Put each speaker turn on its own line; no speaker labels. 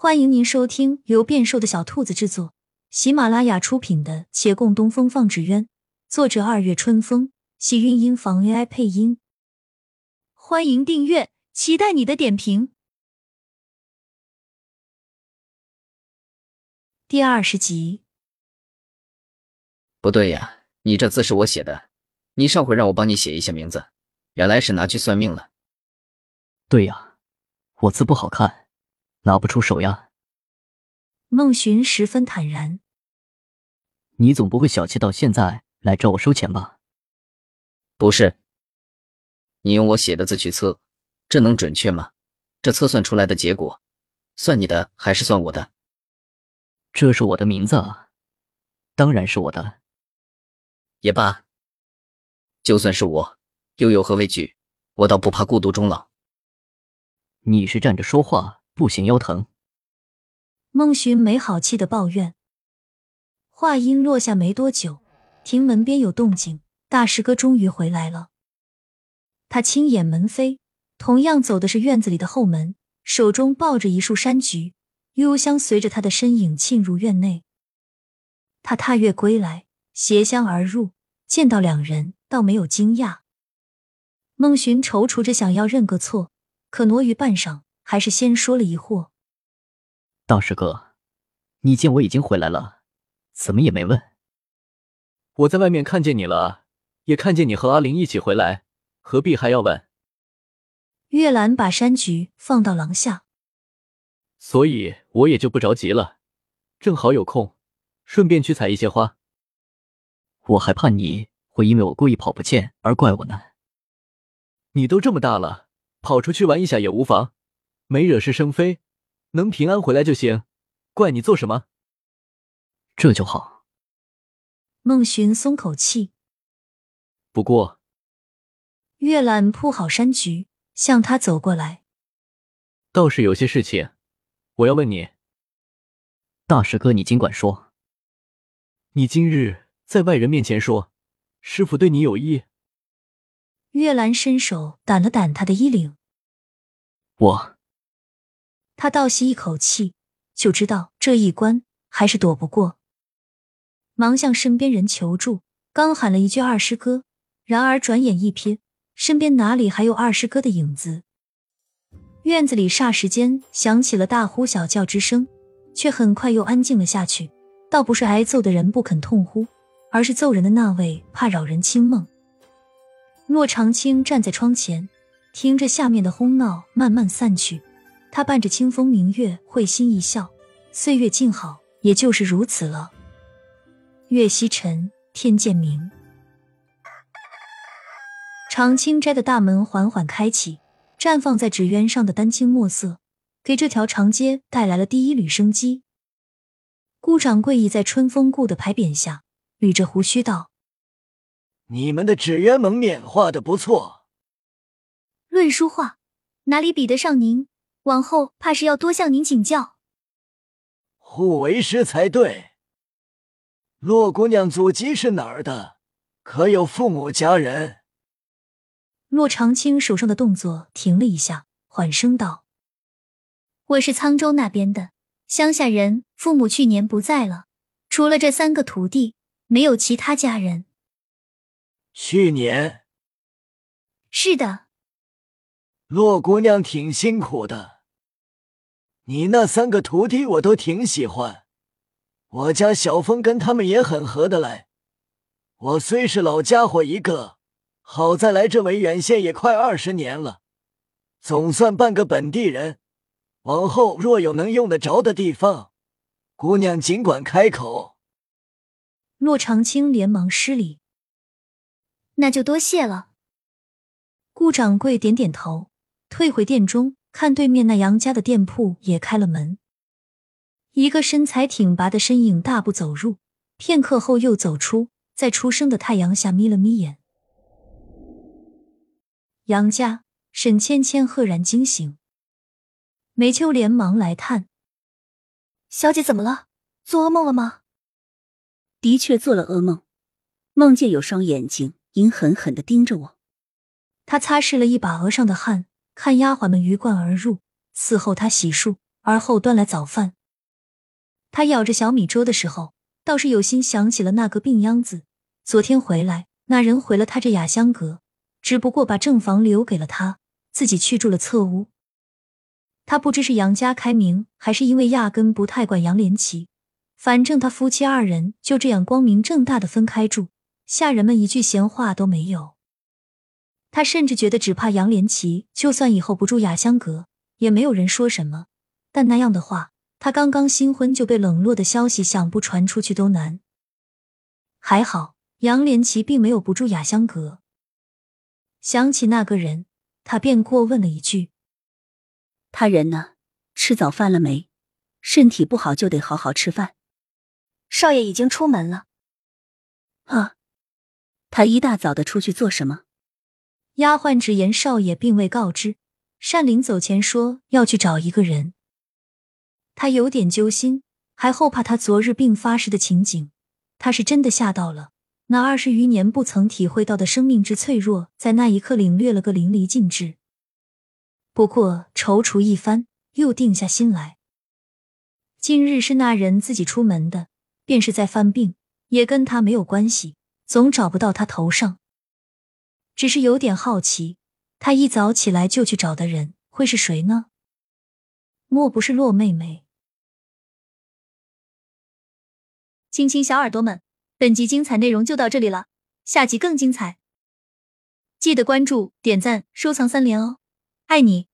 欢迎您收听由变瘦的小兔子制作、喜马拉雅出品的《且共东风放纸鸢》，作者二月春风，喜韵音房 AI 配音。欢迎订阅，期待你的点评。第二十集，
不对呀，你这字是我写的，你上回让我帮你写一下名字，原来是拿去算命了。
对呀，我字不好看。拿不出手呀！
孟寻十分坦然。
你总不会小气到现在来找我收钱吧？
不是。你用我写的字去测，这能准确吗？这测算出来的结果，算你的还是算我的？
这是我的名字啊，当然是我的。
也罢，就算是我，又有何畏惧？我倒不怕孤独终老。
你是站着说话。不行，腰疼。
孟寻没好气的抱怨。话音落下没多久，庭门边有动静，大师哥终于回来了。他轻眼门扉，同样走的是院子里的后门，手中抱着一束山菊，幽香随着他的身影沁入院内。他踏月归来，携香而入，见到两人，倒没有惊讶。孟寻踌躇着想要认个错，可挪于半晌。还是先说了疑惑。
大师哥，你见我已经回来了，怎么也没问？
我在外面看见你了，也看见你和阿玲一起回来，何必还要问？
月兰把山菊放到廊下，
所以我也就不着急了，正好有空，顺便去采一些花。
我还怕你会因为我故意跑不见而怪我呢。
你都这么大了，跑出去玩一下也无妨。没惹是生非，能平安回来就行，怪你做什么？
这就好。
孟寻松口气。
不过，
月兰铺好山菊，向他走过来。
倒是有些事情，我要问你。
大师哥，你尽管说。
你今日在外人面前说，师傅对你有意。
月兰伸手掸了掸他的衣领。
我。
他倒吸一口气，就知道这一关还是躲不过，忙向身边人求助，刚喊了一句“二师哥”，然而转眼一瞥，身边哪里还有二师哥的影子？院子里霎时间响起了大呼小叫之声，却很快又安静了下去。倒不是挨揍的人不肯痛呼，而是揍人的那位怕扰人清梦。骆长青站在窗前，听着下面的哄闹慢慢散去。他伴着清风明月，会心一笑。岁月静好，也就是如此了。月西沉，天渐明。长青斋的大门缓缓开启，绽放在纸鸢上的丹青墨色，给这条长街带来了第一缕生机。顾掌柜倚在春风顾的牌匾下，捋着胡须道：“
你们的纸鸢蒙面画的不错。
论书画，哪里比得上您？”往后怕是要多向您请教，
互为师才对。洛姑娘祖籍是哪儿的？可有父母家人？
洛长青手上的动作停了一下，缓声道：“我是沧州那边的乡下人，父母去年不在了，除了这三个徒弟，没有其他家人。”
去年？
是的。
洛姑娘挺辛苦的。你那三个徒弟我都挺喜欢，我家小峰跟他们也很合得来。我虽是老家伙一个，好在来这维远县也快二十年了，总算半个本地人。往后若有能用得着的地方，姑娘尽管开口。
骆长青连忙施礼，那就多谢了。顾掌柜点点头，退回店中。看对面那杨家的店铺也开了门，一个身材挺拔的身影大步走入，片刻后又走出，在初升的太阳下眯了眯眼。杨家，沈芊芊赫然惊醒，梅秋连忙来探：“
小姐怎么了？做噩梦了吗？”“
的确做了噩梦，梦见有双眼睛阴狠狠的盯着我。”
他擦拭了一把额上的汗。看丫鬟们鱼贯而入，伺候他洗漱，而后端来早饭。他咬着小米粥的时候，倒是有心想起了那个病秧子。昨天回来，那人回了他这雅香阁，只不过把正房留给了他，自己去住了侧屋。他不知是杨家开明，还是因为压根不太管杨连奇，反正他夫妻二人就这样光明正大的分开住，下人们一句闲话都没有。他甚至觉得，只怕杨连奇就算以后不住雅香阁，也没有人说什么。但那样的话，他刚刚新婚就被冷落的消息，想不传出去都难。还好。杨连奇并没有不住雅香阁，想起那个人，他便过问了一句：“
他人呢？吃早饭了没？身体不好就得好好吃饭。”
少爷已经出门了。
啊，他一大早的出去做什么？
丫鬟直言少爷并未告知。单林走前说要去找一个人，他有点揪心，还后怕他昨日病发时的情景，他是真的吓到了。那二十余年不曾体会到的生命之脆弱，在那一刻领略了个淋漓尽致。不过踌躇一番，又定下心来。今日是那人自己出门的，便是在犯病，也跟他没有关系，总找不到他头上。只是有点好奇，他一早起来就去找的人会是谁呢？莫不是洛妹妹？
亲亲小耳朵们。本集精彩内容就到这里了，下集更精彩，记得关注、点赞、收藏三连哦，爱你！